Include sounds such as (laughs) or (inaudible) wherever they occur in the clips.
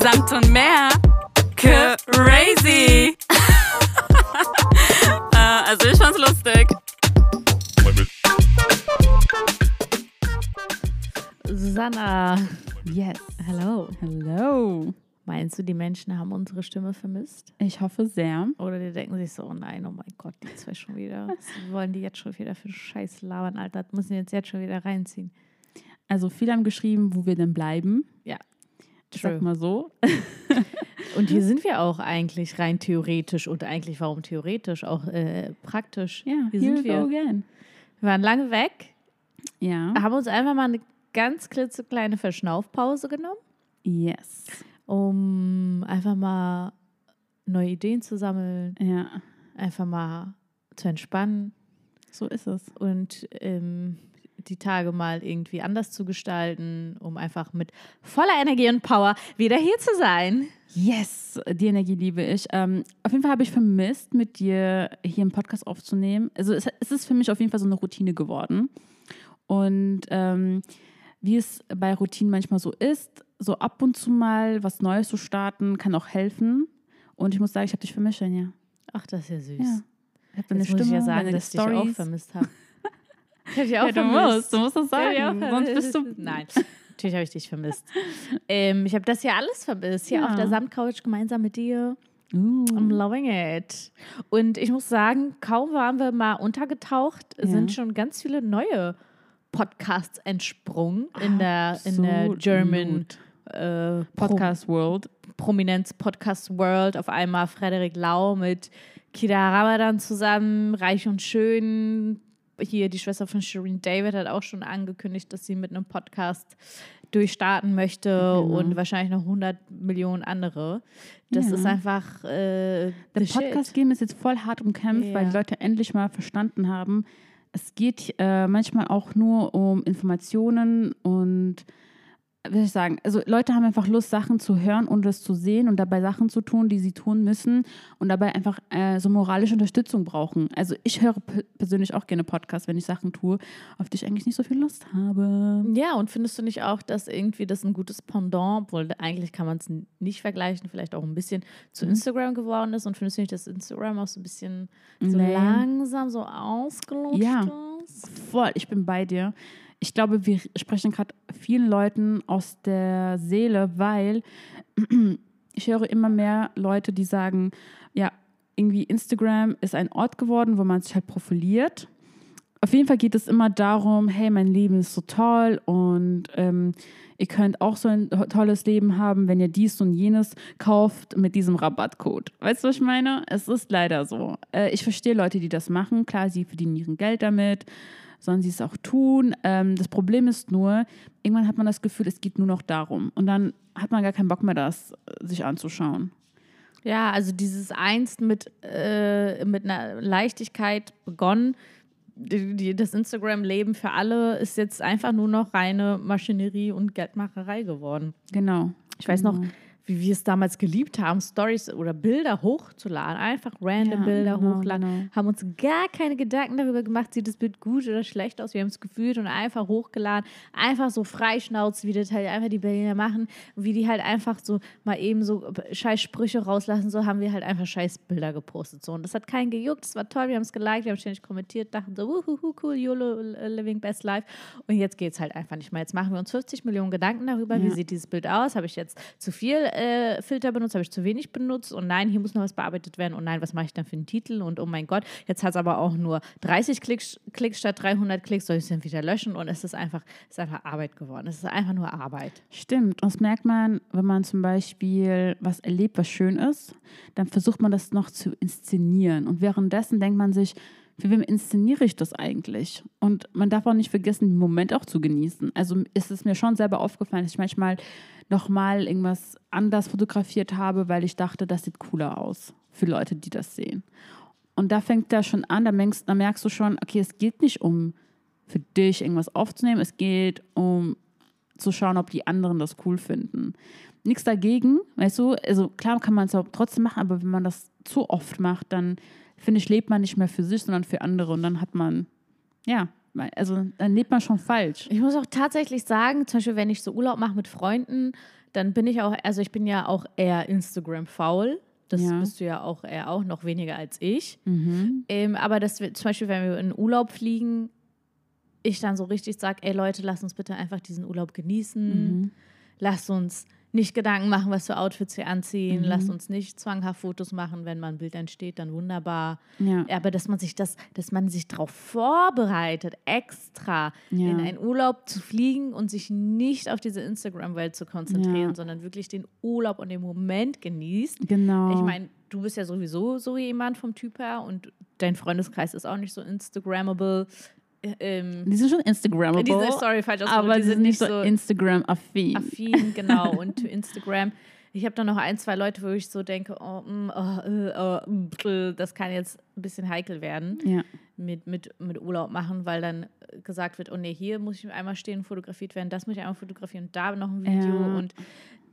Samt und mehr. Crazy. (laughs) äh, also ich fand's lustig. Susanna, Yes. hello. Hello. Meinst du, die Menschen haben unsere Stimme vermisst? Ich hoffe sehr. Oder die denken sich so, oh nein, oh mein Gott, die zwei schon wieder. (laughs) Was wollen die jetzt schon wieder für Scheiß labern, Alter? Das müssen wir jetzt jetzt schon wieder reinziehen. Also viele haben geschrieben, wo wir denn bleiben. Ja, Ich sag mal so. (laughs) Und hier sind wir auch eigentlich rein theoretisch und eigentlich, warum theoretisch, auch äh, praktisch. Ja, hier here sind wir. again. Wir waren lange weg, Ja. haben uns einfach mal eine ganz klitzekleine Verschnaufpause genommen, Yes. um einfach mal neue Ideen zu sammeln, Ja, einfach mal zu entspannen so ist es. und ähm, die Tage mal irgendwie anders zu gestalten, um einfach mit voller Energie und Power wieder hier zu sein. Yes, die Energie liebe ich. Ähm, auf jeden Fall habe ich vermisst, mit dir hier einen Podcast aufzunehmen. Also es, es ist für mich auf jeden Fall so eine Routine geworden. Und ähm, wie es bei Routinen manchmal so ist, so ab und zu mal was Neues zu starten, kann auch helfen. Und ich muss sagen, ich habe dich vermisst, Anja. Ach, das ist ja süß. Ja. Ich habe deine Jetzt Stimme, muss ich ja sagen, dass ich auch vermisst habe. (laughs) Ich auch Ja, du vermisst. musst, du musst das sagen. auch Sonst bist du. Nein, natürlich habe ich dich vermisst. ähm, ich habe das ja alles vermisst. Hier Ja. auf der Samtcouch gemeinsam mit dir. Uh, I'm loving it. Und ich muss sagen, kaum waren wir mal untergetaucht, Ja. sind schon ganz viele neue Podcasts entsprungen in der, in der. German äh, Podcast World. Prominenz Podcast World. Auf einmal Frederik Lau mit Kida Ramadan zusammen, Reich und Schön. Hier die Schwester von Shireen David hat auch schon angekündigt, dass sie mit einem Podcast durchstarten möchte Genau. und wahrscheinlich noch 100 Millionen andere. Das Ja. ist einfach äh, shit. Podcast-Game ist jetzt voll hart umkämpft, weil Ja. die Leute endlich mal verstanden haben, es geht äh, manchmal auch nur um Informationen und soll ich sagen, also Leute haben einfach Lust, Sachen zu hören und das zu sehen und dabei Sachen zu tun, die sie tun müssen und dabei einfach äh, so moralische Unterstützung brauchen. Also ich höre persönlich auch gerne Podcasts, wenn ich Sachen tue, auf die ich eigentlich nicht so viel Lust habe. Ja, und findest du nicht auch, dass irgendwie das ein gutes Pendant, obwohl eigentlich kann man es nicht vergleichen, vielleicht auch ein bisschen zu Mhm. Instagram geworden ist? Und findest du nicht, dass Instagram auch so ein bisschen so Nee. langsam so ausgelutscht Ja. ist? Voll, ich bin bei dir. Ich glaube, wir sprechen gerade vielen Leuten aus der Seele, weil (clears throat) ich höre immer mehr Leute, die sagen, ja, irgendwie Instagram ist ein Ort geworden, wo man sich halt profiliert. Auf jeden Fall geht es immer darum, hey, mein Leben ist so toll und ähm, ihr könnt auch so ein tolles Leben haben, wenn ihr dies und jenes kauft mit diesem Rabattcode. Weißt du, was ich meine? Es ist leider so. Äh, ich verstehe Leute, die das machen. Klar, sie verdienen ihren Geld damit, sollen sie es auch tun. Ähm, das Problem ist nur, irgendwann hat man das Gefühl, es geht nur noch darum. Und dann hat man gar keinen Bock mehr, das äh, sich anzuschauen. Ja, also dieses einst mit, äh, mit einer Leichtigkeit begonnen. Die, die, das Instagram-Leben für alle ist jetzt einfach nur noch reine Maschinerie und Geldmacherei geworden. Genau. Ich weiß noch, Genau. Wie wir es damals geliebt haben, Stories oder Bilder hochzuladen. Einfach random Ja, Bilder genau, hochladen. genau. Haben uns gar keine Gedanken darüber gemacht, sieht das Bild gut oder schlecht aus. Wir haben es gefühlt und einfach hochgeladen. Einfach so freischnauzt, wie das halt einfach die Berliner machen. Wie die halt einfach so mal eben so scheiß Sprüche rauslassen. So haben wir halt einfach scheiß Bilder gepostet. So. Und das hat keinen gejuckt. Das war toll. Wir haben es geliked, wir haben ständig kommentiert, dachten so, wuhuhu, cool, YOLO, äh, living best life. Und jetzt geht es halt einfach nicht mehr. Jetzt machen wir uns 50 Millionen Gedanken darüber, wie Ja. sieht dieses Bild aus. Habe ich jetzt zu viel äh, Filter benutzt? Habe ich zu wenig benutzt? Und nein, hier muss noch was bearbeitet werden. Und nein, was mache ich dann für einen Titel? Und oh mein Gott, jetzt hat es aber auch nur 30 Klicks, Klicks statt 300 Klicks. Soll ich es dann wieder löschen? Und es ist einfach, es ist einfach Arbeit geworden. Es ist einfach nur Arbeit. Stimmt. Und das merkt man, wenn man zum Beispiel was erlebt, was schön ist, dann versucht man das noch zu inszenieren. Und währenddessen denkt man sich, für wem inszeniere ich das eigentlich? Und man darf auch nicht vergessen, den Moment auch zu genießen. Also ist es mir schon selber aufgefallen, dass ich manchmal nochmal irgendwas anders fotografiert habe, weil ich dachte, das sieht cooler aus für Leute, die das sehen. Und da fängt da schon an, da merkst, da merkst du schon, okay, es geht nicht um für dich irgendwas aufzunehmen, es geht um zu schauen, ob die anderen das cool finden. Nichts dagegen, weißt du, also klar kann man es auch trotzdem machen, aber wenn man das zu oft macht, dann finde ich, lebt man nicht mehr für sich, sondern für andere und dann hat man, ja, Also dann lebt man schon falsch. Ich muss auch tatsächlich sagen, zum Beispiel, wenn ich so Urlaub mache mit Freunden, dann bin ich auch, also ich bin ja auch eher Instagram-faul. Das Ja. bist du ja auch eher auch noch weniger als ich. Mhm. Ähm, aber dass wir, zum Beispiel, wenn wir in Urlaub fliegen, ich dann so richtig sage, ey Leute, lasst uns bitte einfach diesen Urlaub genießen. Mhm. Lasst uns nicht Gedanken machen, was für Outfits wir anziehen. Mhm. Lasst uns nicht zwanghaft Fotos machen. Wenn mal ein Bild entsteht, dann wunderbar. Ja. Aber dass man sich das, dass man sich darauf vorbereitet, extra Ja. in einen Urlaub zu fliegen und sich nicht auf diese Instagram-Welt zu konzentrieren, Ja. sondern wirklich den Urlaub und den Moment genießt. Genau. Ich meine, du bist ja sowieso so jemand vom Typ her und dein Freundeskreis ist auch nicht so Instagrammable. Ähm, die sind schon Instagrammable, diese, sorry, falsch aber die die sind nicht so Instagram-affin. affin, (laughs) genau, und to Instagram. Ich habe da noch ein, zwei Leute, wo ich so denke, oh, mm, oh, äh, oh, mm, äh, das kann jetzt ein bisschen heikel werden Ja. mit, mit, mit Urlaub machen, weil dann äh, gesagt wird, oh nee, hier muss ich einmal stehen, fotografiert werden, das muss ich einmal fotografieren und da noch ein Video Ja. und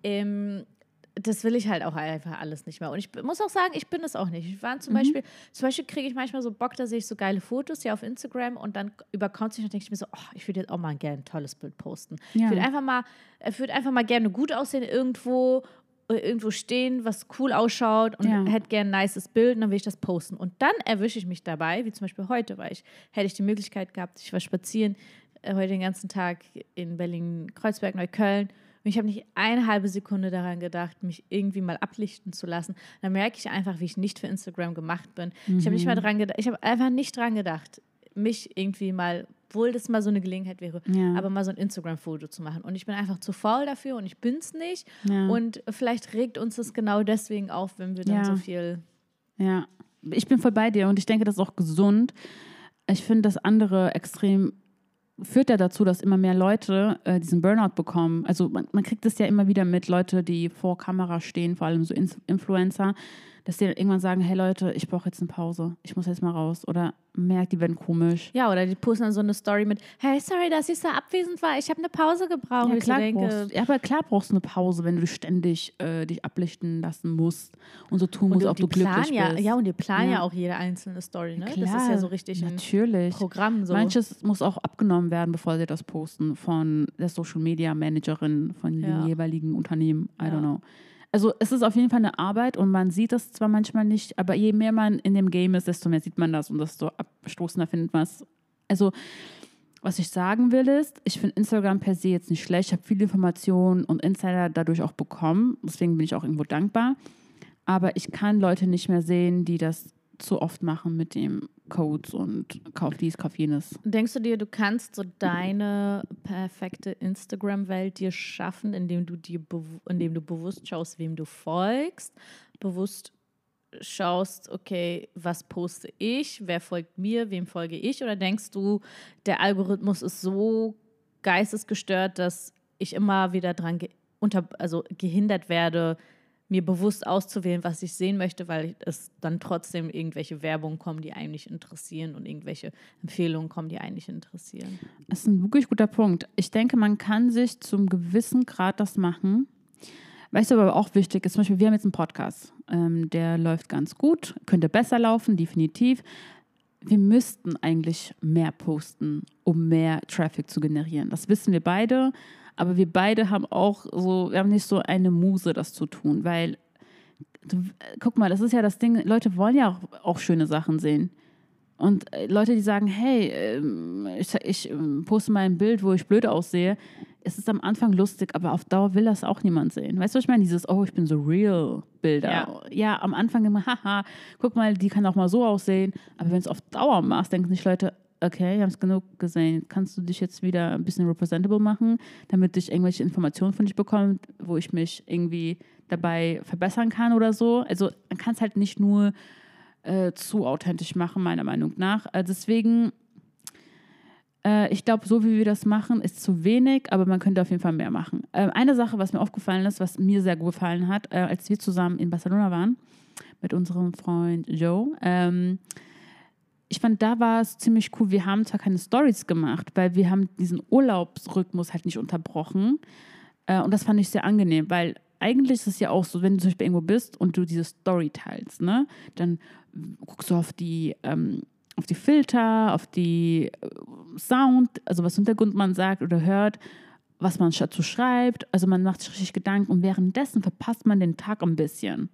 ähm, das will ich halt auch einfach alles nicht mehr. Und ich muss auch sagen, ich bin es auch nicht. Ich war Mhm. zum Beispiel, zum Beispiel kriege ich manchmal so Bock, da sehe ich so geile Fotos hier auf Instagram und dann überkommt sich und denke ich mir so, oh, ich würde jetzt auch mal gerne ein tolles Bild posten. Ja. Ich würde einfach mal, ich würde einfach mal gerne gut aussehen irgendwo, äh, irgendwo stehen, was cool ausschaut und Ja. hätte gerne ein nices Bild und dann will ich das posten. Und dann erwische ich mich dabei, wie zum Beispiel heute, weil ich hätte ich die Möglichkeit gehabt, ich war spazieren äh, heute den ganzen Tag in Berlin, Kreuzberg, Neukölln. Und ich habe nicht eine halbe Sekunde daran gedacht, mich irgendwie mal ablichten zu lassen. Dann merke ich einfach, wie ich nicht für Instagram gemacht bin. Ich habe nicht mal dran gedacht, ich habe einfach nicht dran gedacht, mich irgendwie mal, obwohl das mal so eine Gelegenheit wäre, Ja. aber mal so ein Instagram-Foto zu machen. Und ich bin einfach zu faul dafür und ich bin es nicht. Ja. Und vielleicht regt uns das genau deswegen auf, wenn wir dann Ja. so viel. Ja, ich bin voll bei dir und ich denke, das ist auch gesund. Ich finde, das andere extrem führt ja dazu, dass immer mehr Leute äh, diesen Burnout bekommen. Also man, man kriegt es ja immer wieder mit, Leute, die vor Kamera stehen, vor allem so Influencer, dass die dann irgendwann sagen, hey Leute, ich brauche jetzt eine Pause, ich muss jetzt mal raus. Oder merkt, die werden komisch. Ja, oder die posten dann so eine Story mit: Hey, sorry, dass ich so abwesend war. Ich habe eine Pause gebraucht. Ja klar, denke, brauchst, ja, aber klar brauchst du eine Pause, wenn du ständig äh, dich ablichten lassen musst und so tun musst, ob du glücklich ja, bist. ja, und die planen ja. Ja. auch jede einzelne Story, ne? Klar, das ist ja so richtig ein natürlich. Programm. So. Manches muss auch abgenommen werden, bevor sie das posten von der Social Media Managerin von Ja. dem jeweiligen Unternehmen. I don't know. Also es ist auf jeden Fall eine Arbeit und man sieht das zwar manchmal nicht, aber je mehr man in dem Game ist, desto mehr sieht man das und desto abstoßender findet man es. Also was ich sagen will ist, ich finde Instagram per se jetzt nicht schlecht. Ich habe viele Informationen und Insider dadurch auch bekommen. Deswegen bin ich auch irgendwo dankbar. Aber ich kann Leute nicht mehr sehen, die das zu oft machen mit dem Codes und kauf dies, kauf jenes. Denkst du dir, du kannst so deine perfekte Instagram-Welt dir schaffen, indem du dir indem du bewusst schaust, wem du folgst, bewusst schaust, okay, was poste ich, wer folgt mir, wem folge ich? Oder denkst du, der Algorithmus ist so geistesgestört, dass ich immer wieder dran ge unter, also gehindert werde, mir bewusst auszuwählen, was ich sehen möchte, weil es dann trotzdem irgendwelche Werbungen kommen, die eigentlich interessieren und irgendwelche Empfehlungen kommen, die eigentlich interessieren. Das ist ein wirklich guter Punkt. Ich denke, man kann sich zum gewissen Grad das machen. Weißt du, aber auch wichtig ist, zum Beispiel, wir haben jetzt einen Podcast, ähm, der läuft ganz gut, könnte besser laufen, definitiv. Wir müssten eigentlich mehr posten, um mehr Traffic zu generieren. Das wissen wir beide, aber wir beide haben auch so, wir haben nicht so eine Muse, das zu tun, weil, guck mal, das ist ja das Ding, Leute wollen ja auch, auch schöne Sachen sehen. Und äh, Leute, die sagen, hey, ähm, ich, ich ähm, poste mal ein Bild, wo ich blöd aussehe, es ist am Anfang lustig, aber auf Dauer will das auch niemand sehen. Weißt du, was ich meine? Dieses, oh, ich bin so real Bilder. Ja. Ja, am Anfang immer, (laughs) haha, guck mal, die kann auch mal so aussehen. Aber wenn es auf Dauer machst, denken sich Leute, okay, wir haben es genug gesehen. Kannst du dich jetzt wieder ein bisschen representable machen, damit ich irgendwelche Informationen von dich bekomme, wo ich mich irgendwie dabei verbessern kann oder so? Also man kann es halt nicht nur äh, zu authentisch machen, meiner Meinung nach. Also deswegen, äh, ich glaube, so wie wir das machen, ist zu wenig, aber man könnte auf jeden Fall mehr machen. Ähm, eine Sache, was mir aufgefallen ist, was mir sehr gut gefallen hat, äh, als wir zusammen in Barcelona waren, mit unserem Freund Joe, ähm, ich fand, da war es ziemlich cool. Wir haben zwar keine Stories gemacht, weil wir haben diesen Urlaubsrhythmus halt nicht unterbrochen. Äh, und das fand ich sehr angenehm, weil eigentlich ist es ja auch so, wenn du zum Beispiel irgendwo bist und du diese Story teilst, ne, dann guckst du auf die, ähm, auf die Filter, auf die äh, Sound, also was Hintergrund man sagt oder hört, was man dazu schreibt. Also man macht sich richtig Gedanken und währenddessen verpasst man den Tag ein bisschen.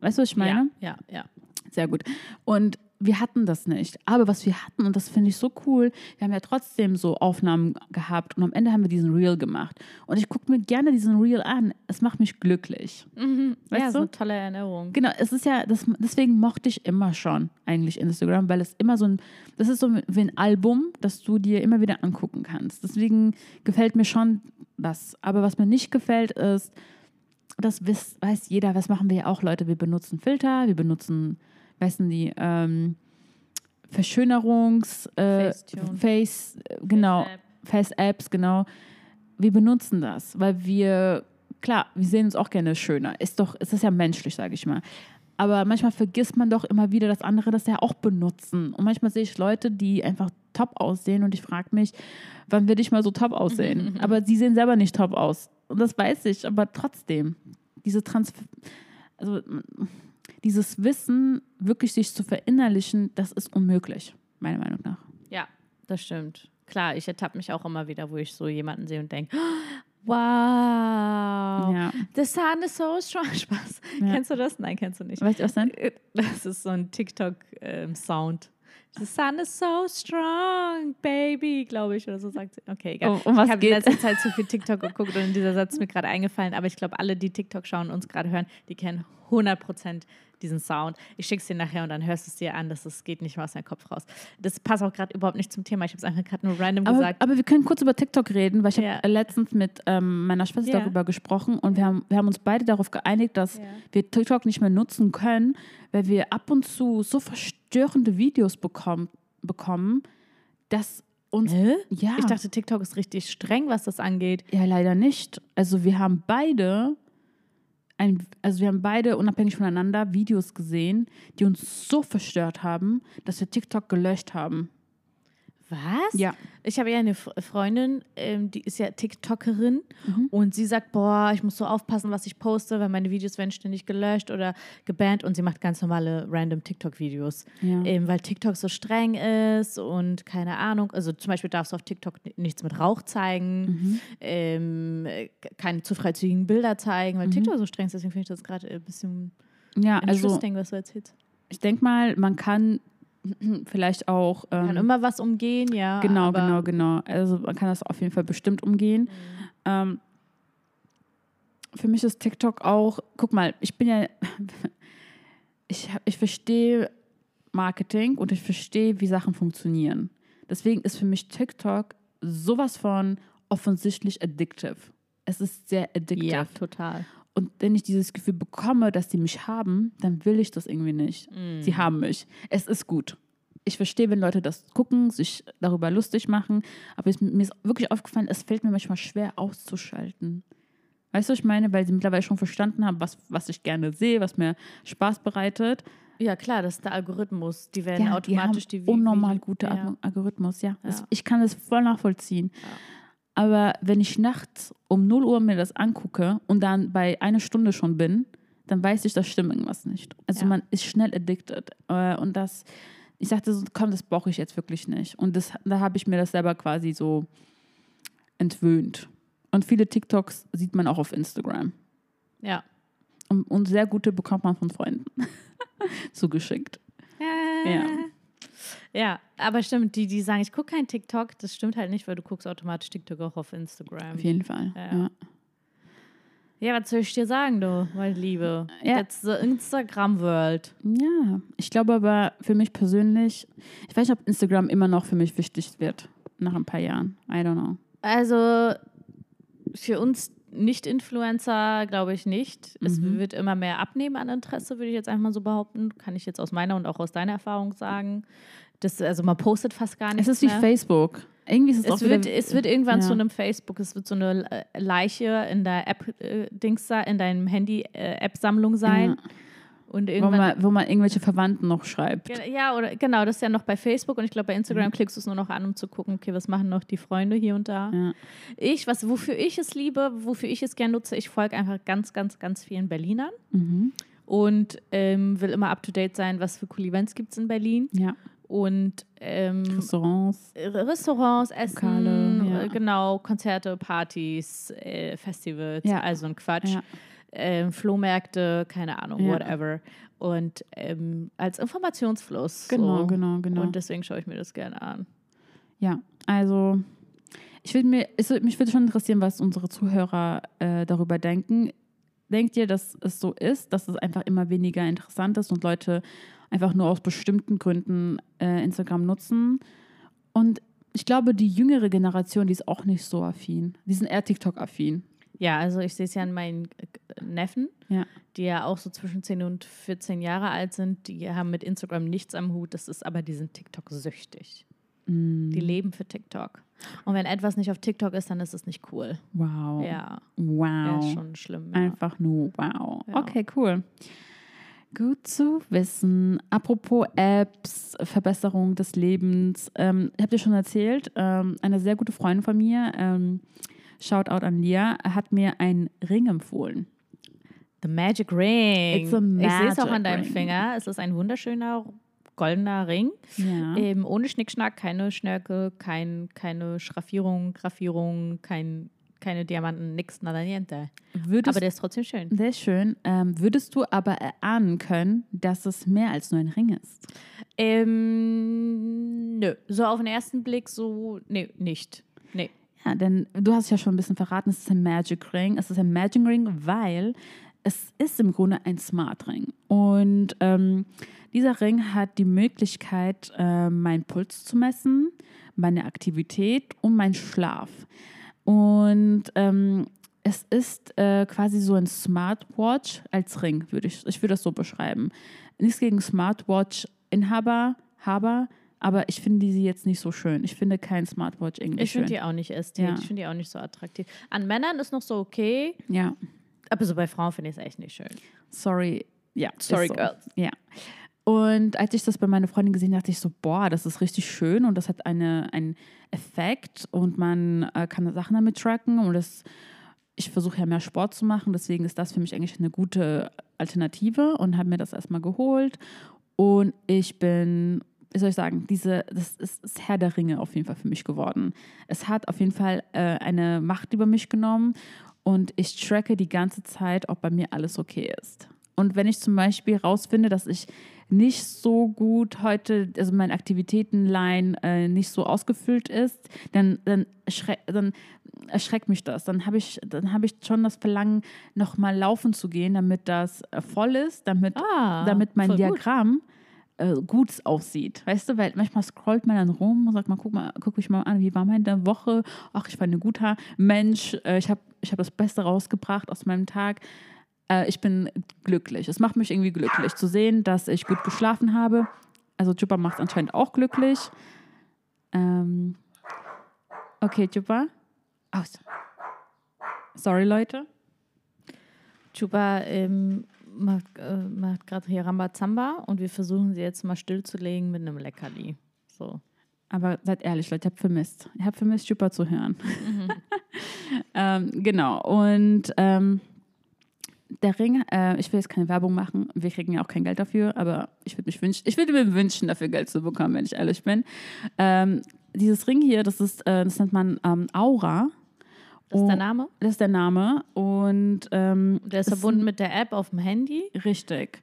Weißt du, was ich meine? Ja, ja, ja. Sehr gut. Und wir hatten das nicht. Aber was wir hatten, und das finde ich so cool, wir haben ja trotzdem so Aufnahmen gehabt und am Ende haben wir diesen Reel gemacht. Und ich gucke mir gerne diesen Reel an. Es macht mich glücklich. Mhm. Weißt ja, du? so eine tolle Erinnerung. Genau, es ist ja, das, deswegen mochte ich immer schon eigentlich Instagram, weil es immer so ein, das ist so wie ein Album, das du dir immer wieder angucken kannst. Deswegen gefällt mir schon das. Aber was mir nicht gefällt, ist, das weiß, weiß jeder, was machen wir ja auch, Leute. Wir benutzen Filter, wir benutzen, weißen die, ähm, Verschönerungs, äh. Face, äh, genau, Face-App. Face-Apps, genau. Wir benutzen das, weil wir, klar, wir sehen uns auch gerne schöner. Ist doch, es ist ja menschlich, sage ich mal. Aber manchmal vergisst man doch immer wieder, dass andere das ja auch benutzen. Und manchmal sehe ich Leute, die einfach top aussehen und ich frage mich, wann will ich mal so top aussehen? (laughs) aber sie sehen selber nicht top aus. Und das weiß ich, aber trotzdem, diese Trans also dieses Wissen wirklich sich zu verinnerlichen, das ist unmöglich, meiner Meinung nach. Ja, das stimmt. Klar, ich ertappe mich auch immer wieder, wo ich so jemanden sehe und denke, (gasps) wow, Ja. the sun is so strong. (laughs) Spaß. Ja. Kennst du das? Nein, kennst du nicht. Weißt du was denn? Das ist so ein TikTok-Sound. The sun is so strong, baby, glaube ich, oder so sagt sie. Okay, egal. Oh, um was ich habe in letzter Zeit zu viel TikTok geguckt und dieser Satz ist mir gerade eingefallen, aber ich glaube, alle, die TikTok schauen und uns gerade hören, die kennen 100% diesen Sound. Ich schicke es dir nachher und dann hörst du es dir an, das ist, geht nicht mehr aus deinem Kopf raus. Das passt auch gerade überhaupt nicht zum Thema. Ich habe es einfach gerade nur random Aber, gesagt. aber wir können kurz über TikTok reden, weil ich Ja. habe letztens mit ähm, meiner Schwester Ja. darüber gesprochen und wir haben, wir haben uns beide darauf geeinigt, dass Ja. wir TikTok nicht mehr nutzen können, weil wir ab und zu so verstörende Videos bekommen, bekommen dass uns... Hä? Ja, Ich dachte, TikTok ist richtig streng, was das angeht. ja, leider nicht. Also wir haben beide... Ein, also wir haben beide unabhängig voneinander Videos gesehen, die uns so verstört haben, dass wir TikTok gelöscht haben. Was? Ja. Ich habe ja eine Freundin, ähm, die ist ja TikTokerin Mhm. und sie sagt, boah, ich muss so aufpassen, was ich poste, weil meine Videos werden ständig gelöscht oder gebannt und sie macht ganz normale random TikTok-Videos, Ja. ähm, weil TikTok so streng ist und keine Ahnung, also zum Beispiel darfst du auf TikTok nichts mit Rauch zeigen, Mhm. ähm, äh, keine zu freizügigen Bilder zeigen, weil TikTok so streng ist, deswegen finde ich das gerade ein bisschen Ja, Mhm. also interesting, was du erzählst. ich denke mal, man kann (clears throat) vielleicht auch. Ähm, Kann immer was umgehen, ja. genau, genau, genau. Also man kann das auf jeden Fall bestimmt umgehen. Ähm, für mich ist TikTok auch, guck mal, ich bin ja, (laughs) ich, ich verstehe Marketing und ich verstehe, wie Sachen funktionieren. Deswegen ist für mich TikTok sowas von offensichtlich addictive. Es ist sehr addictive. Ja, total. Und wenn ich dieses Gefühl bekomme, dass die mich haben, dann will ich das irgendwie nicht. Mm. Sie haben mich. Es ist gut. Ich verstehe, wenn Leute das gucken, sich darüber lustig machen, aber es, mir ist wirklich aufgefallen, es fällt mir manchmal schwer auszuschalten. Weißt du, was ich meine? Weil sie mittlerweile schon verstanden haben, was, was ich gerne sehe, was mir Spaß bereitet. Ja, klar, das ist der Algorithmus. Die werden Ja, automatisch die die, haben unnormal Video- gute ja. Algorithmus, ja. Das, Ja. ich kann das voll nachvollziehen. Aber wenn ich nachts um 0 Uhr mir das angucke und dann bei einer Stunde schon bin, dann weiß ich, das stimmt irgendwas nicht. Also Ja. man ist schnell addicted. Äh, Und das, ich sagte so, komm, das brauche ich jetzt wirklich nicht. Und das, da habe ich mir das selber quasi so entwöhnt. Und viele TikToks sieht man auch auf Instagram. Ja. Und, und sehr gute bekommt man von Freunden (laughs) zugeschickt. Ja. Ja, aber stimmt, die, die sagen, ich gucke kein TikTok, das stimmt halt nicht, weil du guckst automatisch TikTok auch auf Instagram. Auf jeden Fall. Ja. Ja. Ja, was soll ich dir sagen, du, meine Liebe? Ja. Jetzt the Instagram-World. Ja, ich glaube aber für mich persönlich, ich weiß nicht, ob Instagram immer noch für mich wichtig wird nach ein paar Jahren. I don't know. Also für uns Nicht-Influencer glaube ich nicht. Es Mhm. wird immer mehr abnehmen an Interesse, würde ich jetzt einfach mal so behaupten. Kann ich jetzt aus meiner und auch aus deiner Erfahrung sagen. Das, also man postet fast gar nichts Es ist wie mehr. Facebook. Irgendwie ist es, auch Es wird, wieder, es wird irgendwann ja. zu einem Facebook, es wird so eine äh, Leiche in der App-Dings da, in deinem Handy-App-Sammlung sein. Ja. Und wo, irgendwann. man, wo man irgendwelche Verwandten noch schreibt. Ja, oder genau, das ist ja noch bei Facebook und ich glaube, bei Instagram Mhm. klickst du es nur noch an, um zu gucken, okay, was machen noch die Freunde hier und da. Ja. Ich, was, wofür ich es liebe, wofür ich es gerne nutze, ich folge einfach ganz, ganz, ganz vielen Berlinern Mhm. und ähm, will immer up to date sein, was für coole Events gibt es in Berlin. Ja. Und ähm, Restaurants. Restaurants, Essen, Lokale, ja. äh, genau, Konzerte, Partys, äh, Festivals, Ja. also ein Quatsch. Ja. Ähm, Flohmärkte, keine Ahnung, whatever. Und ähm, als Informationsfluss. Genau, so. genau, genau. Und deswegen schaue ich mir das gerne an. Ja, also ich würde mir, würde- mich würde schon interessieren, was unsere Zuhörer äh, darüber denken. Denkt ihr, dass es so ist, dass es einfach immer weniger interessant ist und Leute einfach nur aus bestimmten Gründen äh, Instagram nutzen? Und ich glaube, die jüngere Generation, die ist auch nicht so affin. Die sind eher TikTok-affin. Ja, also ich sehe es ja an meinen Neffen, Ja. die ja auch so zwischen 10 und 14 Jahre alt sind. Die haben mit Instagram nichts am Hut. Das ist aber, die sind TikTok-süchtig. Mm, Die leben für TikTok. Und wenn etwas nicht auf TikTok ist, dann ist es nicht cool. wow. Ja, Wow. ist schon schlimm. Ja. Einfach nur wow. Ja. Okay, cool. Gut zu wissen. Apropos Apps, Verbesserung des Lebens. Ähm, ich habe dir schon erzählt, ähm, eine sehr gute Freundin von mir, ähm, Shoutout an Lia, hat mir einen Ring empfohlen. The Magic Ring. It's a ich sehe es auch an magic deinem ring. Finger. Es ist ein wunderschöner goldener Ring. Ja. Ähm, ohne Schnickschnack, keine Schnörke, kein, keine Schraffierung, Graffierung, kein, keine Diamanten, nix, nada niente. Würdest, Aber der ist trotzdem schön. sehr schön. Ähm, würdest du aber erahnen können, dass es mehr als nur ein Ring ist? Ähm, nö. So auf den ersten Blick so, nee, nicht. Nee. Ja, denn du hast ja schon ein bisschen verraten, es ist ein Magic Ring. Es ist ein Magic Ring, weil es ist im Grunde ein Smart Ring. Und ähm, dieser Ring hat die Möglichkeit, äh, meinen Puls zu messen, meine Aktivität und meinen Schlaf. Und ähm, es ist äh, quasi so ein Smartwatch als Ring, würde ich, ich würde das so beschreiben. Nichts gegen Smartwatch-Inhaber, Haber, aber ich finde sie jetzt nicht so schön. Ich finde kein Smartwatch irgendwie Ich schön. finde die auch nicht ästhetisch. Ja. Ich finde die auch nicht so attraktiv. An Männern ist noch so okay, Ja, aber so bei Frauen finde ich es echt nicht schön. sorry. Ja, Sorry, so. girls. Ja. Und als ich das bei meiner Freundin gesehen habe, dachte ich so, boah, das ist richtig schön und das hat eine, einen Effekt und man äh, kann Sachen damit tracken und das, ich versuche ja mehr Sport zu machen, deswegen ist das für mich eigentlich eine gute Alternative und habe mir das erstmal geholt und ich bin, wie soll ich sagen, diese, das ist das Herr der Ringe auf jeden Fall für mich geworden. Es hat auf jeden Fall äh, eine Macht über mich genommen und ich tracke die ganze Zeit, ob bei mir alles okay ist. Und wenn ich zum Beispiel rausfinde, dass ich nicht so gut heute, also meine Aktivitätenline äh, nicht so ausgefüllt ist, dann, dann, erschre dann erschreckt mich das. Dann habe ich, dann habe ich schon das Verlangen, nochmal laufen zu gehen, damit das äh, voll ist, damit, Ah, damit mein voll gut. Diagramm äh, gut aussieht. Weißt du, weil manchmal scrollt man dann rum und sagt mal, guck mal, guck mich mal an, wie war meine Woche? Ach, ich war ein guter Mensch, äh, ich habe ich hab das Beste rausgebracht aus meinem Tag. Äh, ich bin glücklich. Es macht mich irgendwie glücklich zu sehen, dass ich gut geschlafen habe. Also Chupa macht es anscheinend auch glücklich. Ähm, okay, Chupa. Aus. Sorry, Leute. Chupa ähm, macht, äh, macht gerade hier Rambazamba und wir versuchen sie jetzt mal stillzulegen mit einem Leckerli. So. Aber seid ehrlich, Leute, ich habe vermisst. Ich habe vermisst, Chupa zu hören. (laughs) ähm, genau. Und ähm, der Ring, äh, ich will jetzt keine Werbung machen. Wir kriegen ja auch kein Geld dafür, aber ich würde mich wünschen, ich würde mir wünschen, dafür Geld zu bekommen, wenn ich ehrlich bin. Ähm, dieses Ring hier, das ist, äh, das nennt man ähm, Aura. Das ist der Name. Das ist der Name. Und ähm, Der ist verbunden mit der App auf dem Handy. Richtig.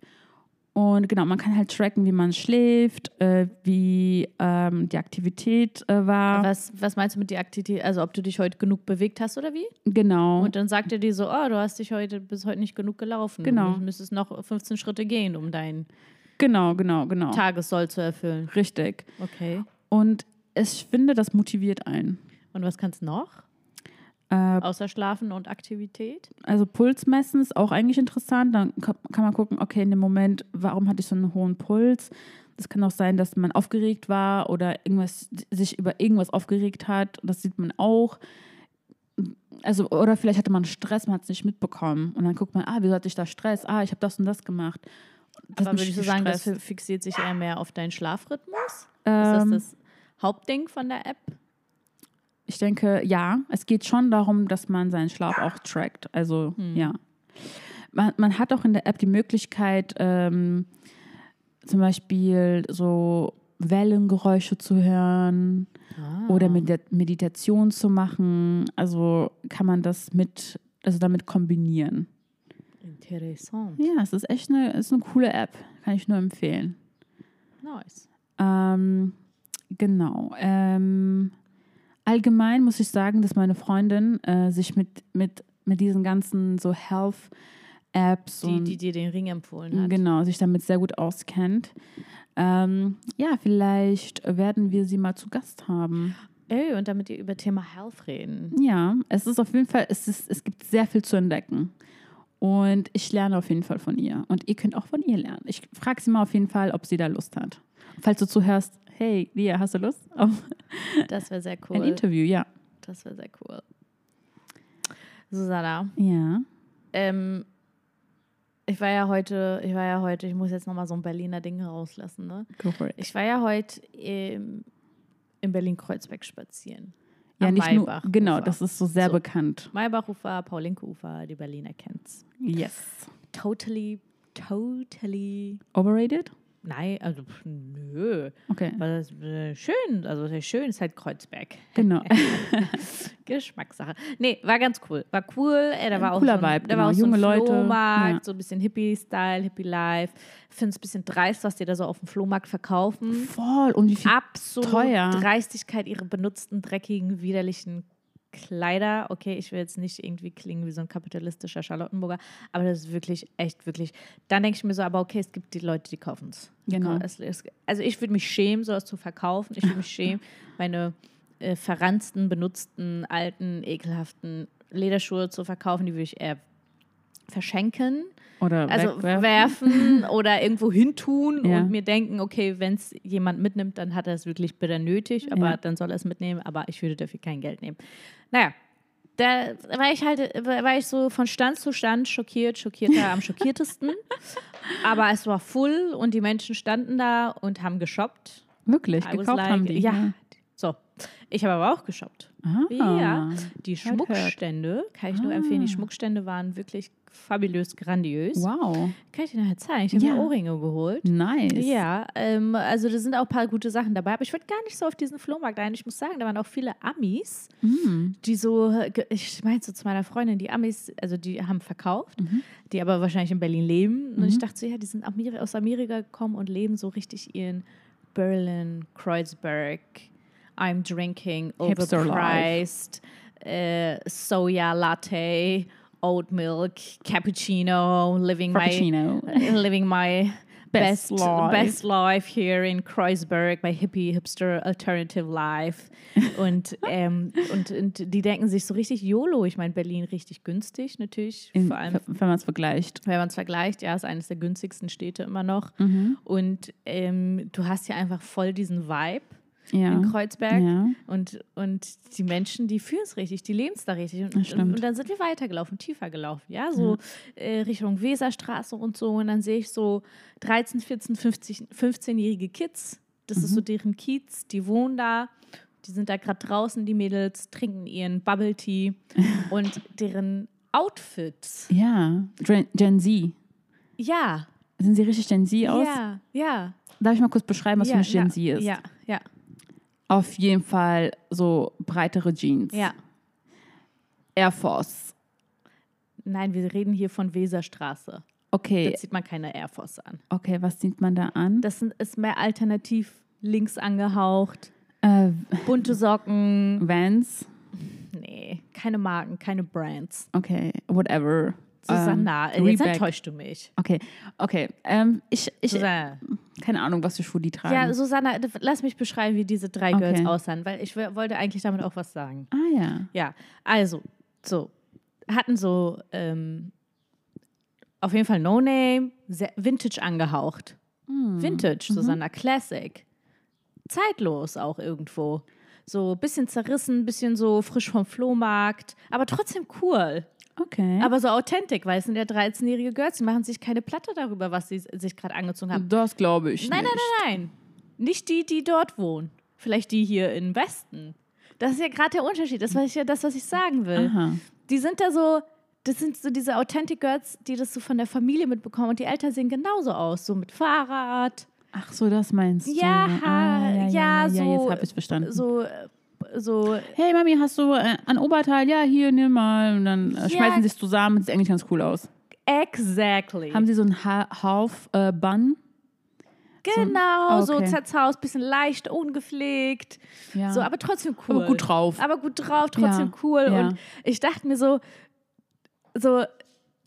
Und genau, man kann halt tracken, wie man schläft, äh, wie ähm, die Aktivität äh, war. Was, was meinst du mit der Aktivität? Also ob du dich heute genug bewegt hast oder wie? Genau. Und dann sagt er dir so, oh, du hast dich heute bis heute nicht genug gelaufen. Genau. Du müsstest noch 15 Schritte gehen, um deinen genau, genau, genau. Tagessoll zu erfüllen. Richtig. Okay. Und ich finde, das motiviert einen. Und was kannst du noch? Äh, Außer Schlafen und Aktivität? also Puls messen ist auch eigentlich interessant. Dann kann, kann man gucken, okay, in dem Moment, warum hatte ich so einen hohen Puls? Das kann auch sein, dass man aufgeregt war oder irgendwas, sich über irgendwas aufgeregt hat. Das sieht man auch. Also, oder vielleicht hatte man Stress, man hat es nicht mitbekommen. Und dann guckt man, ah, wieso hatte ich da Stress? Ah, ich habe das und das gemacht. Das Aber mich würdest du sagen, das fixiert sich eher mehr auf deinen Schlafrhythmus? Ähm, ist das das Hauptding von der App? Ich denke, ja, es geht schon darum, dass man seinen Schlaf auch trackt. Also, Hm. ja. Man, man hat auch in der App die Möglichkeit, ähm, zum Beispiel so Wellengeräusche zu hören Ah. oder Medi Meditation zu machen. Also kann man das mit, also damit kombinieren. Interessant. Ja, es ist echt eine, ist eine coole App. Kann ich nur empfehlen. Nice. Ähm, genau. Ähm, allgemein muss ich sagen, dass meine Freundin äh, sich mit, mit, mit diesen ganzen so Health-Apps Die, und die dir den Ring empfohlen hat. genau, sich damit sehr gut auskennt. Ähm, ja, vielleicht werden wir sie mal zu Gast haben. Ey, und damit ihr über Thema Health reden. Ja, es ist auf jeden Fall, es, ist, es gibt sehr viel zu entdecken. Und ich lerne auf jeden Fall von ihr. Und ihr könnt auch von ihr lernen. Ich frage sie mal auf jeden Fall, ob sie da Lust hat. Falls du zuhörst, hey, Lia, hast du Lust auf Das wäre sehr ein cool. Interview? Ja. Das wäre sehr cool. Susanna, Ja. ähm, ich war ja heute, ich war ja heute, ich muss jetzt nochmal so ein Berliner Ding rauslassen, ne? Go for it. Ich war ja heute im, in Berlin-Kreuzberg spazieren. Ja, Am nicht nur, genau, das ist so sehr So. bekannt. Maybachufer, Paulinke-Ufer, die Berliner kennt's. Yes. Totally, totally. Overrated? Nein, also nö. Okay. War das äh, schön, also sehr schön ist halt Kreuzberg. Genau. (laughs) Geschmackssache. Nee, war ganz cool. War cool. Äh, da war auch cooler so ein, Vibe, da genau. war auch so ein Junge Leute, Flohmarkt, ja. so ein bisschen Hippie-Style, Hippie-Life. Finde es ein bisschen dreist, was die da so auf dem Flohmarkt verkaufen. Voll. Und wie viel? Absolut teuer. Dreistigkeit, ihre benutzten, dreckigen, widerlichen Kleider. Okay, ich will jetzt nicht irgendwie klingen wie so ein kapitalistischer Charlottenburger, aber das ist wirklich, echt, wirklich. Dann denke ich mir so, aber okay, es gibt die Leute, die kaufen es. Genau. Also ich würde mich schämen, sowas zu verkaufen. Ich würde mich (laughs) schämen, meine äh, verranzten, benutzten, alten, ekelhaften Lederschuhe zu verkaufen. Die würde ich eher verschenken. Oder Also wegwerfen? werfen (laughs) oder irgendwo hintun Ja. und mir denken, okay, wenn es jemand mitnimmt, dann hat er es wirklich bitter nötig, aber Ja. dann soll er es mitnehmen, aber ich würde dafür kein Geld nehmen. Naja, da war ich halt, war ich so von Stand zu Stand schockiert, schockierter am (laughs) schockiertesten. aber es war full und die Menschen standen da und haben geshoppt. Wirklich, I gekauft haben die. Ja, so. Ich habe aber auch geshoppt. Ah. Ja, die. Schmuckstände, kann ich nur empfehlen, die Schmuckstände waren wirklich fabulös, grandios. Wow. Kann ich dir nachher zeigen? Ich habe Ja. mir Ohrringe geholt. Nice. Ja, ähm, also da sind auch ein paar gute Sachen dabei, aber ich würde gar nicht so auf diesen Flohmarkt ein. Ich muss sagen, da waren auch viele Amis, Mm. die so, ich meinte so zu meiner Freundin, die Amis, also die haben verkauft, Mhm. die aber wahrscheinlich in Berlin leben. Und ich dachte so, ja, die sind aus Amerika gekommen und leben so richtig ihren Berlin, Kreuzberg, I'm drinking overpriced, äh, Soja Latte, Oat Milk, Cappuccino, living my (laughs) living my Best best life. best life here in Kreuzberg, my hippie hipster alternative life. (laughs) Und, ähm, und, und die denken sich so richtig YOLO. Ich meine, Berlin richtig günstig natürlich, In, vor allem wenn man es vergleicht. wenn man es vergleicht, ja, ist eines der günstigsten Städte immer noch. Mhm. Und ähm, du hast ja einfach voll diesen Vibe Ja. in Kreuzberg. Ja. Und, und die Menschen, die fühlen es richtig, die leben es da richtig. Und, stimmt. und dann sind wir weitergelaufen, tiefer gelaufen, ja, so äh, Richtung Weserstraße und so. Und dann sehe ich so 13, 14, 50, 15-jährige Kids. Das ist Mhm. so deren Kiez, die wohnen da. Die sind da gerade draußen, die Mädels, trinken ihren Bubble Tea (laughs) und deren Outfits. Ja. Gen, Gen Z. Ja, Sind sie richtig Gen Z aus? ja, ja. Darf ich mal kurz beschreiben, was ja, für eine Gen ja, Z ist? Ja, ja, Auf jeden Fall so breitere Jeans. ja. Air Force. Nein, wir reden hier von Weserstraße. Okay. Da zieht man keine Air Force an. Okay, was sieht man da an? Das sind, ist mehr alternativ links angehaucht. Äh, Bunte Socken. Vans. Nee, keine Marken, keine Brands. Okay, whatever. Susanna, Ähm, jetzt Reebok. enttäuschst du mich. Okay, okay. Ähm, ich, ich, Susanna. keine Ahnung, was für Schuhe die tragen. Ja, Susanna, lass mich beschreiben, wie diese drei Okay. Girls aussahen, weil ich wollte eigentlich damit auch was sagen. ah ja. Ja, also, so, hatten so ähm, auf jeden Fall No Name, Vintage angehaucht. Hm. Vintage, Mhm. Susanna, Classic. Zeitlos auch irgendwo. So ein bisschen zerrissen, bisschen so frisch vom Flohmarkt, aber trotzdem cool. Okay. Aber so authentisch, weil es sind ja 13-jährige Girls, die machen sich keine Platte darüber, was sie sich gerade angezogen haben. das glaube ich Nein, nicht. nein, nein, nein. Nicht die, die dort wohnen. Vielleicht die hier im Westen. Das ist ja gerade der Unterschied. Das ist ja das, was ich sagen will. Aha. Die sind da so, das sind so diese Authentic Girls, die das so von der Familie mitbekommen und die Eltern sehen genauso aus. So mit Fahrrad, Ach so, das meinst du. Ja, Ah, ja, ja, so. jetzt habe ich verstanden. So, äh, so, hey Mami, hast du äh, ein Oberteil? Ja, hier, nimm mal. Und dann äh, Ja. schmeißen sie es zusammen. Sieht eigentlich ganz cool aus. exactly. Haben sie so einen ha Hauf-Bun? genau, so okay. zerzaust, bisschen leicht, ungepflegt. ja. So, aber trotzdem cool. Aber gut drauf. Aber gut drauf, trotzdem Ja, cool. ja. Und ich dachte mir so, so,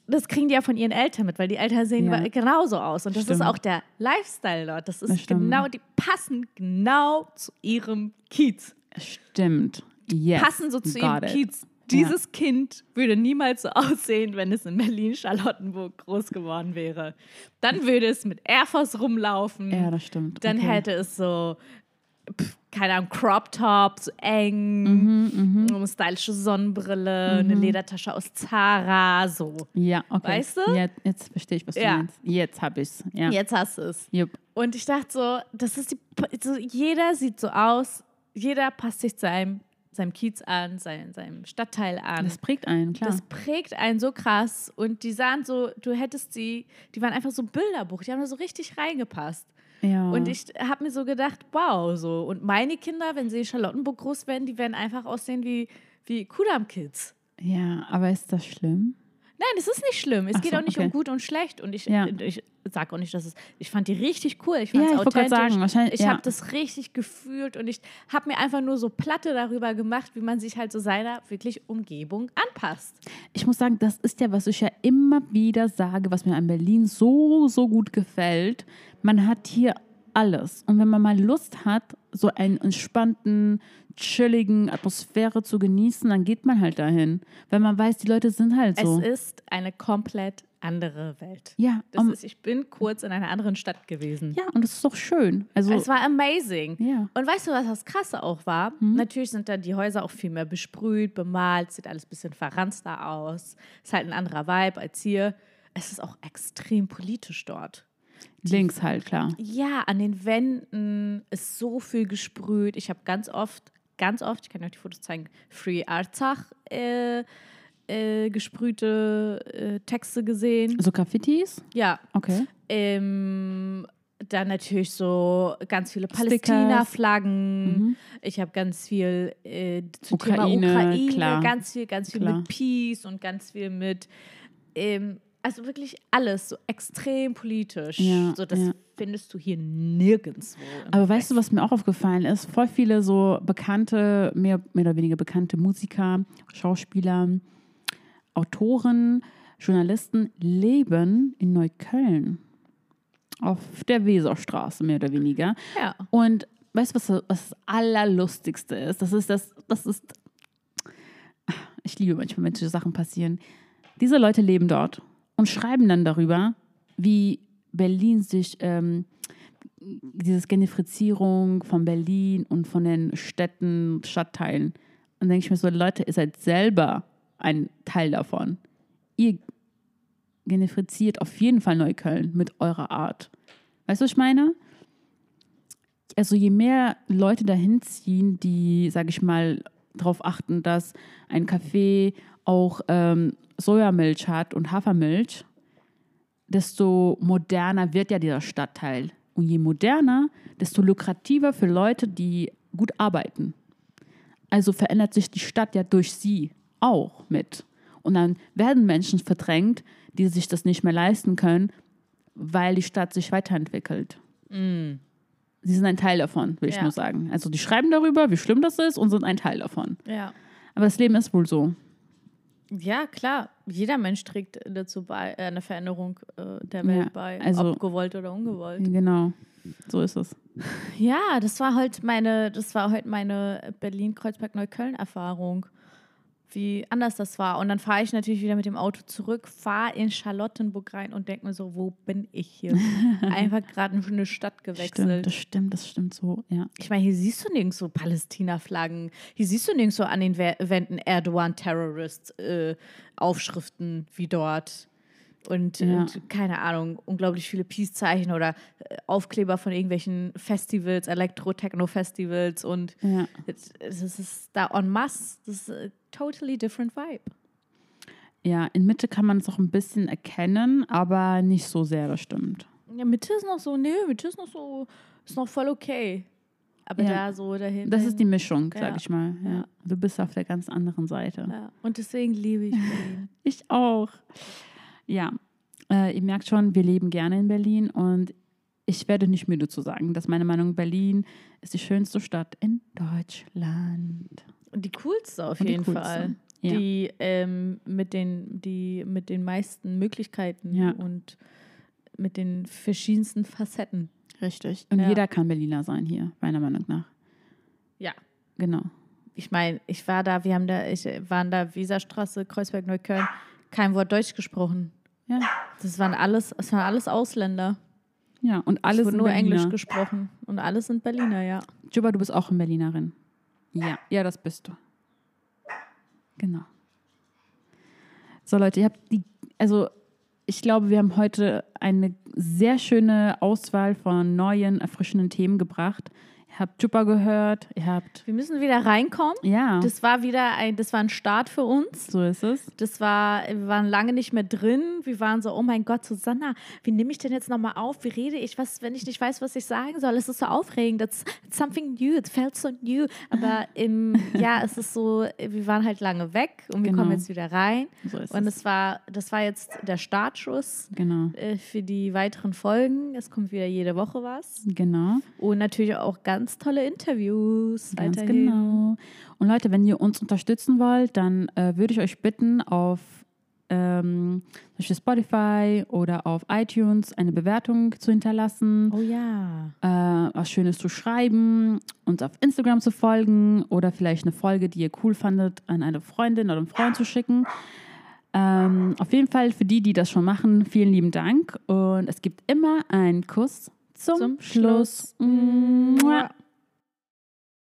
das kriegen die ja von ihren Eltern mit, weil die Eltern sehen genauso aus. Und das Stimmt. ist auch der Lifestyle dort. Das Das ist stimmt. genau, die passen genau zu ihrem Kiez. Stimmt. Yes. Passen so zu ihrem Got it. Kiez. Dieses Kind würde niemals so (laughs) aussehen, wenn es in Berlin-Charlottenburg groß geworden wäre. Dann würde es mit Air Force rumlaufen. Ja, das stimmt. Dann okay. hätte es so, pf, keine Ahnung, Crop Top, so eng, Mhm, eine stylische Sonnenbrille, eine Ledertasche aus Zara, so. Ja, okay. Weißt du? Jetzt, jetzt verstehe ich, was du Ja. meinst. Jetzt habe ich es. Ja. Jetzt hast du es. Jupp. Und ich dachte so, das ist die, so, jeder sieht so aus, jeder passt sich seinem, seinem Kiez an, sein, seinem Stadtteil an. Das prägt einen, klar. Das prägt einen so krass und die sahen so, du hättest sie, die waren einfach so Bilderbuch, die haben da so richtig reingepasst. ja. Und ich habe mir so gedacht, wow, so. Und meine Kinder, wenn sie in Charlottenburg groß werden, die werden einfach aussehen wie, wie Kudam-Kids. ja, aber ist das schlimm? Nein, es ist nicht schlimm. Es Ach geht so, auch nicht okay. um gut und schlecht. Und ich, Ja. ich sage auch nicht, dass es. Ich fand die richtig cool. Ich Ja, fand ich es wollte gerade authentisch. sagen, wahrscheinlich- ich ja. habe das richtig gefühlt und ich habe mir einfach nur so Platte darüber gemacht, wie man sich halt so seiner wirklich Umgebung anpasst. Ich muss sagen, das ist ja, was ich ja immer wieder sage, was mir an Berlin so, so gut gefällt. Man hat hier alles. Und wenn man mal Lust hat, so einen entspannten, chilligen Atmosphäre zu genießen, dann geht man halt dahin. Weil man weiß, die Leute sind halt so. Es ist eine komplett andere Welt. ja, Das um, ist, ich bin kurz in einer anderen Stadt gewesen. ja, und das ist doch schön. Also, Es war amazing. Ja. Und weißt du, was das Krasse auch war? Natürlich sind da die Häuser auch viel mehr besprüht, bemalt, sieht alles ein bisschen verranzter aus. Ist halt ein anderer Vibe als hier. Es ist auch extrem politisch dort. links halt, klar. Ja, an den Wänden ist so viel gesprüht. Ich habe ganz oft, ganz oft, ich kann euch die Fotos zeigen, Free Arzach äh, äh, gesprühte äh, Texte gesehen. So Graffitis? Ja, Okay. ähm, dann natürlich so ganz viele. Palästina-Flaggen. Ich habe ganz viel äh, Thema Ukraine, Ukraine, klar. ganz viel, ganz viel Klar. mit Peace und ganz viel mit, ähm, also wirklich alles so extrem politisch. Ja, so das ja. findest du hier nirgendwo. Aber weißt du, was mir auch aufgefallen ist? Voll viele so bekannte, mehr, mehr oder weniger bekannte Musiker, Schauspieler, Autoren, Journalisten leben in Neukölln. Auf der Weserstraße, mehr oder weniger. Ja. Und weißt du, was, was das Allerlustigste ist? Das ist das, das ist. Ich liebe manchmal, wenn solche Sachen passieren. Diese Leute leben dort und schreiben dann darüber, wie Berlin sich, ähm, dieses Gentrifizierung von Berlin und von den Städten, Stadtteilen. Und denke ich mir so, Leute, ihr seid selber ein Teil davon. Ihr gentrifiziert auf jeden Fall Neukölln mit eurer Art. Weißt du, was ich meine? Also je mehr Leute dahin ziehen, die, sage ich mal, darauf achten, dass ein Café auch ähm, Sojamilch hat und Hafermilch, desto moderner wird ja dieser Stadtteil. Und je moderner, desto lukrativer für Leute, die gut arbeiten. Also verändert sich die Stadt ja durch sie auch mit. Und dann werden Menschen verdrängt, die sich das nicht mehr leisten können, weil die Stadt sich weiterentwickelt. Sie sind ein Teil davon, will ich Ja. nur sagen. Also die schreiben darüber, wie schlimm das ist und sind ein Teil davon. Ja. Aber das Leben ist wohl so. Ja, klar. Jeder Mensch trägt dazu bei, äh, eine Veränderung äh, der Ja, Welt bei, also- ob gewollt oder ungewollt. Genau. So ist es. Ja, das war halt meine, das war heute meine Berlin-Kreuzberg-Neukölln-Erfahrung. Wie anders das war. Und dann fahre ich natürlich wieder mit dem Auto zurück, fahre in Charlottenburg rein und denke mir so, wo bin ich hier? (laughs) Einfach gerade in eine Stadt Stimmt, gewechselt. das stimmt, das stimmt so, ja. Ich meine, hier siehst du nirgends so Palästina-Flaggen. Hier siehst du nirgends so an den Wä- Wänden Erdogan-Terrorist-Aufschriften wie dort. Und, Ja. und keine Ahnung, unglaublich viele Peace-Zeichen oder äh, Aufkleber von irgendwelchen Festivals, Elektro-Techno-Festivals und ja. es es ist da en masse. Das ist a totally different vibe. Ja, in Mitte kann man es auch ein bisschen erkennen, aber nicht so sehr, das stimmt. Ja, Mitte ist noch so, nee, Mitte ist noch so, ist noch voll okay. Aber Ja. da so dahin. Das ist die Mischung, sag Ja. ich mal. Ja. Du bist auf der ganz anderen Seite. Und deswegen liebe ich Berlin. (laughs) Ich auch. Ja, äh, ihr merkt schon, wir leben gerne in Berlin und ich werde nicht müde zu sagen, dass meine Meinung Berlin ist die schönste Stadt in Deutschland. Und die coolste auf Und die jeden coolste. Fall. Ja. Die, ähm, mit den, die mit den meisten Möglichkeiten Ja. und mit den verschiedensten Facetten. Richtig. Und Ja. jeder kann Berliner sein hier, meiner Meinung nach. Ja. Genau. Ich meine, ich war da, wir haben da, ich waren da Weserstraße, Kreuzberg, Neukölln, kein Wort Deutsch gesprochen. Ja. Das waren alles, das waren alles Ausländer. Ja, und Es alles wurde nur Berliner. Englisch gesprochen. Und alles sind Berliner, ja. Juba, du bist auch eine Berlinerin. Ja, ja, das bist du. Genau. So, Leute, ihr habt die, also ich glaube, wir haben heute eine sehr schöne Auswahl von neuen, erfrischenden Themen gebracht. Ihr habt Juba gehört, ihr habt, Wir müssen wieder reinkommen. ja, Das war wieder ein, das war ein Start für uns. so ist es. Das war, wir waren lange nicht mehr drin. Wir waren so, oh mein Gott, Susanna, wie nehme ich denn jetzt nochmal auf? Wie rede ich? Was, wenn ich nicht weiß, was ich sagen soll? Es ist so aufregend. That's it's something new. It felt so new. Aber (laughs) im, ja, es ist so, wir waren halt lange weg und wir Genau. kommen jetzt wieder rein. So ist Und es. es war, das war jetzt der Startschuss Genau, äh, für die weiteren Folgen. Es kommt wieder jede Woche was. genau. Und natürlich auch ganz tolle Interviews. Ganz weiterhin. genau. Und Leute, wenn ihr uns unterstützen wollt, dann äh, würde ich euch bitten, auf ähm, zum Beispiel Spotify oder auf iTunes eine Bewertung zu hinterlassen, Oh ja. äh, was Schönes zu schreiben, uns auf Instagram zu folgen oder vielleicht eine Folge, die ihr cool fandet, an eine Freundin oder einen Freund zu schicken. Ähm, auf jeden Fall für die, die das schon machen, vielen lieben Dank. Und es gibt immer einen Kuss zum, Zum Schluss. Schluss.